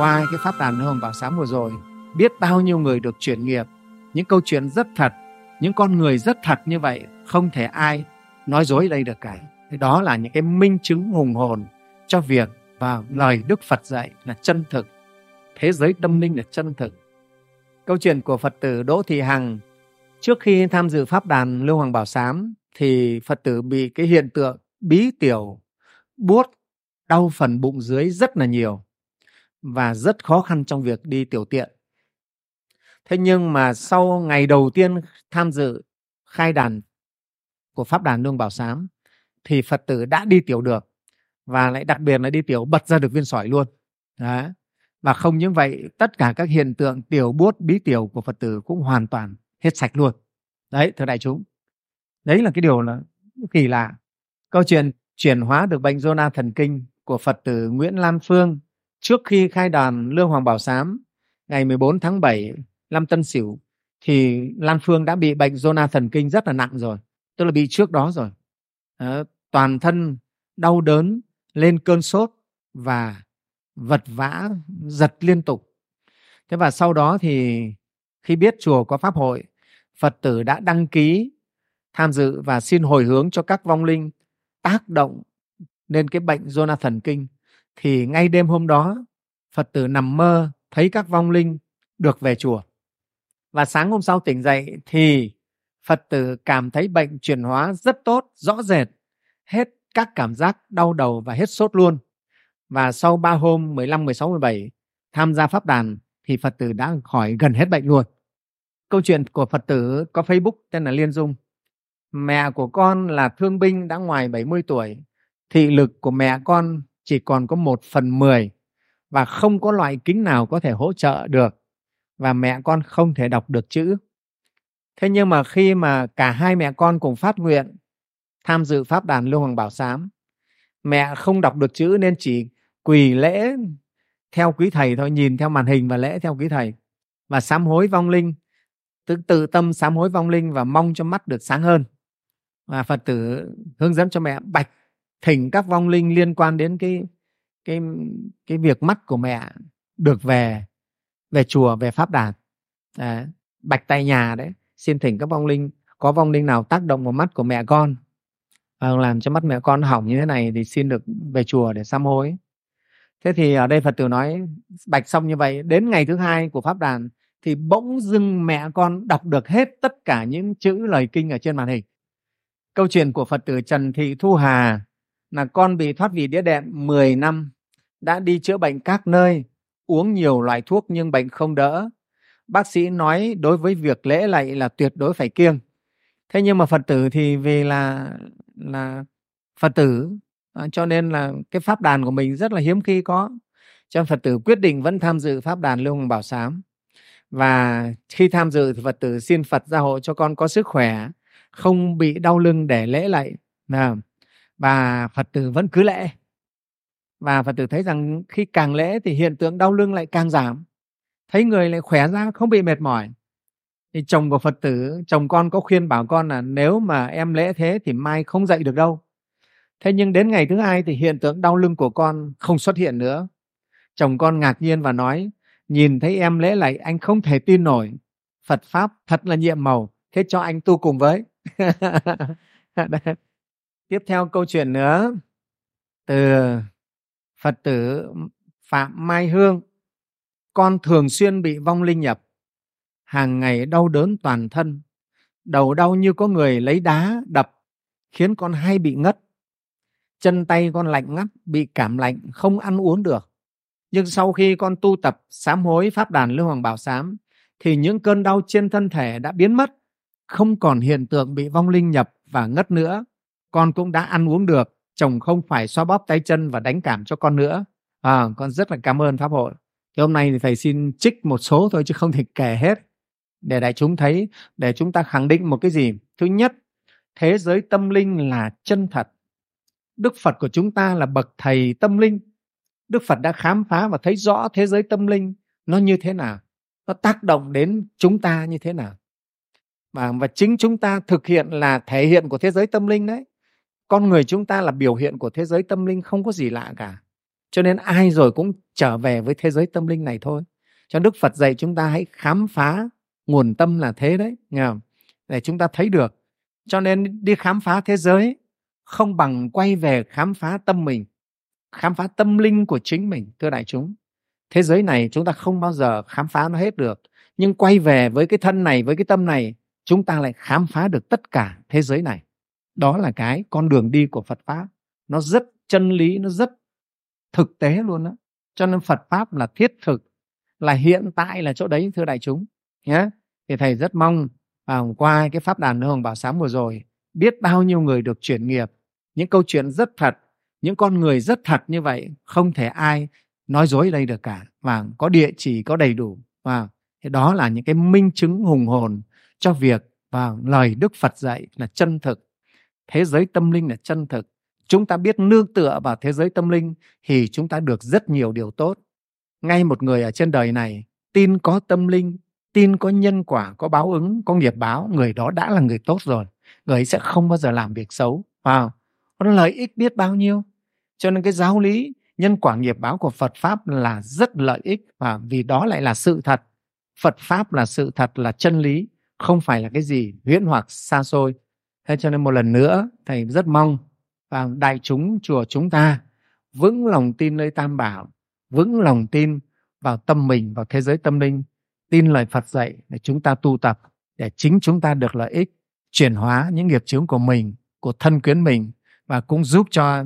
qua cái pháp đàn hôm bảo sám vừa rồi, biết bao nhiêu người được chuyển nghiệp. Những câu chuyện rất thật, những con người rất thật như vậy, không thể ai nói dối đây được cả. Thì đó là những cái minh chứng hùng hồn cho việc và lời Đức Phật dạy là chân thực. Thế giới tâm linh là chân thực. Câu chuyện của Phật tử Đỗ Thị Hằng, trước khi tham dự pháp đàn Lưu Hoàng Bảo Sám thì Phật tử bị cái hiện tượng bí tiểu, buốt, đau phần bụng dưới rất là nhiều và rất khó khăn trong việc đi tiểu tiện. Thế nhưng mà sau ngày đầu tiên tham dự khai đàn của pháp đàn lương bảo sám thì phật tử đã đi tiểu được và lại đặc biệt là đi tiểu bật ra được viên sỏi luôn. Đó. Và không những vậy, tất cả các hiện tượng tiểu buốt, bí tiểu của phật tử cũng hoàn toàn hết sạch luôn. Đấy, thưa đại chúng. Đấy là cái điều là kỳ lạ. Câu chuyện chuyển hóa được bệnh zona thần kinh của phật tử nguyễn lam phương trước khi khai đàn lương hoàng bảo sám ngày 14 tháng 7 năm Tân Sửu thì Lan Phương đã bị bệnh zona thần kinh rất là nặng rồi, tức là bị trước đó rồi. À, toàn thân đau đớn, lên cơn sốt và vật vã giật liên tục. Thế và sau đó thì khi biết chùa có pháp hội, Phật tử đã đăng ký tham dự và xin hồi hướng cho các vong linh tác động lên cái bệnh zona thần kinh thì ngay đêm hôm đó Phật tử nằm mơ thấy các vong linh được về chùa và sáng hôm sau tỉnh dậy thì Phật tử cảm thấy bệnh chuyển hóa rất tốt, rõ rệt, hết các cảm giác đau đầu và hết sốt luôn. Và sau 3 hôm 15, 16, 17 tham gia pháp đàn thì Phật tử đã khỏi gần hết bệnh luôn. Câu chuyện của Phật tử có Facebook tên là Liên Dung. Mẹ của con là thương binh đã ngoài 70 tuổi. Thị lực của mẹ con chỉ còn có một phần mười và không có loại kính nào có thể hỗ trợ được và mẹ con không thể đọc được chữ. Thế nhưng mà khi mà cả hai mẹ con cùng phát nguyện tham dự pháp đàn Lưu Hoàng Bảo Sám, mẹ không đọc được chữ nên chỉ quỳ lễ theo quý thầy thôi, nhìn theo màn hình và lễ theo quý thầy và sám hối vong linh, tự tự tâm sám hối vong linh và mong cho mắt được sáng hơn. Và Phật tử hướng dẫn cho mẹ bạch thỉnh các vong linh liên quan đến cái cái cái việc mắt của mẹ được về về chùa về pháp đàn à, bạch tay nhà đấy xin thỉnh các vong linh có vong linh nào tác động vào mắt của mẹ con à, làm cho mắt mẹ con hỏng như thế này thì xin được về chùa để sám hối. Thế thì ở đây phật tử nói bạch xong như vậy đến ngày thứ hai của pháp đàn thì bỗng dưng mẹ con đọc được hết tất cả những chữ lời kinh ở trên màn hình. Câu chuyện của phật tử trần thị thu hà là con bị thoát vị đĩa đệm 10 năm đã đi chữa bệnh các nơi uống nhiều loại thuốc nhưng bệnh không đỡ. Bác sĩ nói đối với việc lễ lạy là tuyệt đối phải kiêng. Thế nhưng mà Phật tử thì vì là là Phật tử à, cho nên là cái pháp đàn của mình rất là hiếm khi có. Cho nên Phật tử quyết định vẫn tham dự pháp đàn Lưu Hồng Bảo Sám. Và khi tham dự thì Phật tử xin Phật gia hộ cho con có sức khỏe, không bị đau lưng để lễ lạy. Nào. Và Phật tử vẫn cứ lễ. Và phật tử thấy rằng khi càng lễ thì hiện tượng đau lưng lại càng giảm. Thấy người lại khỏe ra, không bị mệt mỏi. Thì chồng của phật tử, chồng con có khuyên bảo con là nếu mà em lễ thế thì mai không dậy được đâu. Thế nhưng đến ngày thứ hai thì hiện tượng đau lưng của con không xuất hiện nữa. Chồng con ngạc nhiên và nói, nhìn thấy em lễ lại, anh không thể tin nổi. Phật pháp thật là nhiệm màu, thế cho anh tu cùng với. tiếp theo câu chuyện nữa từ Phật tử Phạm Mai Hương, con thường xuyên bị vong linh nhập, hàng ngày đau đớn toàn thân, đầu đau như có người lấy đá đập, khiến con hay bị ngất. Chân tay con lạnh ngắt, bị cảm lạnh, không ăn uống được. Nhưng sau khi con tu tập sám hối pháp đàn Lưu Hoàng Bảo Sám, thì những cơn đau trên thân thể đã biến mất, không còn hiện tượng bị vong linh nhập và ngất nữa. Con cũng đã ăn uống được, chồng không phải xoa bóp tay chân và đánh cảm cho con nữa. À, con rất là cảm ơn pháp hội. Thì hôm nay thì thầy xin trích một số thôi chứ không thể kể hết. Để đại chúng thấy để chúng ta khẳng định một cái gì? Thứ nhất thế giới tâm linh là chân thật. Đức phật của chúng ta là bậc thầy tâm linh. Đức phật đã khám phá và thấy rõ thế giới tâm linh nó như thế nào nó tác động đến chúng ta như thế nào. Và và chính chúng ta thực hiện là thể hiện của thế giới tâm linh đấy con người chúng ta là biểu hiện của thế giới tâm linh không có gì lạ cả. Cho nên ai rồi cũng trở về với thế giới tâm linh này thôi. Cho đức phật dạy chúng ta hãy khám phá nguồn tâm là thế đấy, nghe không? để chúng ta thấy được. Cho nên đi khám phá thế giới không bằng quay về khám phá tâm mình, khám phá tâm linh của chính mình, thưa đại chúng. Thế giới này chúng ta không bao giờ khám phá nó hết được. Nhưng quay về với cái thân này, với cái tâm này, chúng ta lại khám phá được tất cả thế giới này đó là cái con đường đi của phật pháp. Nó rất chân lý nó rất thực tế luôn đó cho nên phật pháp là thiết thực là hiện tại là chỗ đấy thưa đại chúng nhé thì thầy rất mong à, qua cái pháp đàn hồng bảo sáng vừa rồi biết bao nhiêu người được chuyển nghiệp. Những câu chuyện rất thật những con người rất thật như vậy không thể ai nói dối đây được cả. Và có địa chỉ có đầy đủ. Và thì đó là những cái minh chứng hùng hồn cho việc và lời Đức Phật dạy là chân thực thế giới tâm linh là chân thực. Chúng ta biết nương tựa vào thế giới tâm linh thì chúng ta được rất nhiều điều tốt. Ngay một người ở trên đời này, tin có tâm linh, tin có nhân quả, có báo ứng, có nghiệp báo, người đó đã là người tốt rồi. Người ấy sẽ không bao giờ làm việc xấu. Vào nó lợi ích biết bao nhiêu. Cho nên cái giáo lý, nhân quả nghiệp báo của Phật pháp là rất lợi ích và vì đó lại là sự thật. Phật pháp là sự thật, là chân lý, không phải là cái gì huyễn hoặc xa xôi thế cho nên một lần nữa, thầy rất mong, và đại chúng, chùa chúng ta vững lòng tin nơi tam bảo, vững lòng tin vào tâm mình, vào thế giới tâm linh, tin lời phật dạy để chúng ta tu tập, để chính chúng ta được lợi ích, chuyển hóa những nghiệp chướng của mình, của thân quyến mình, và cũng giúp cho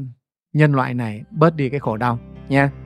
nhân loại này bớt đi cái khổ đau nha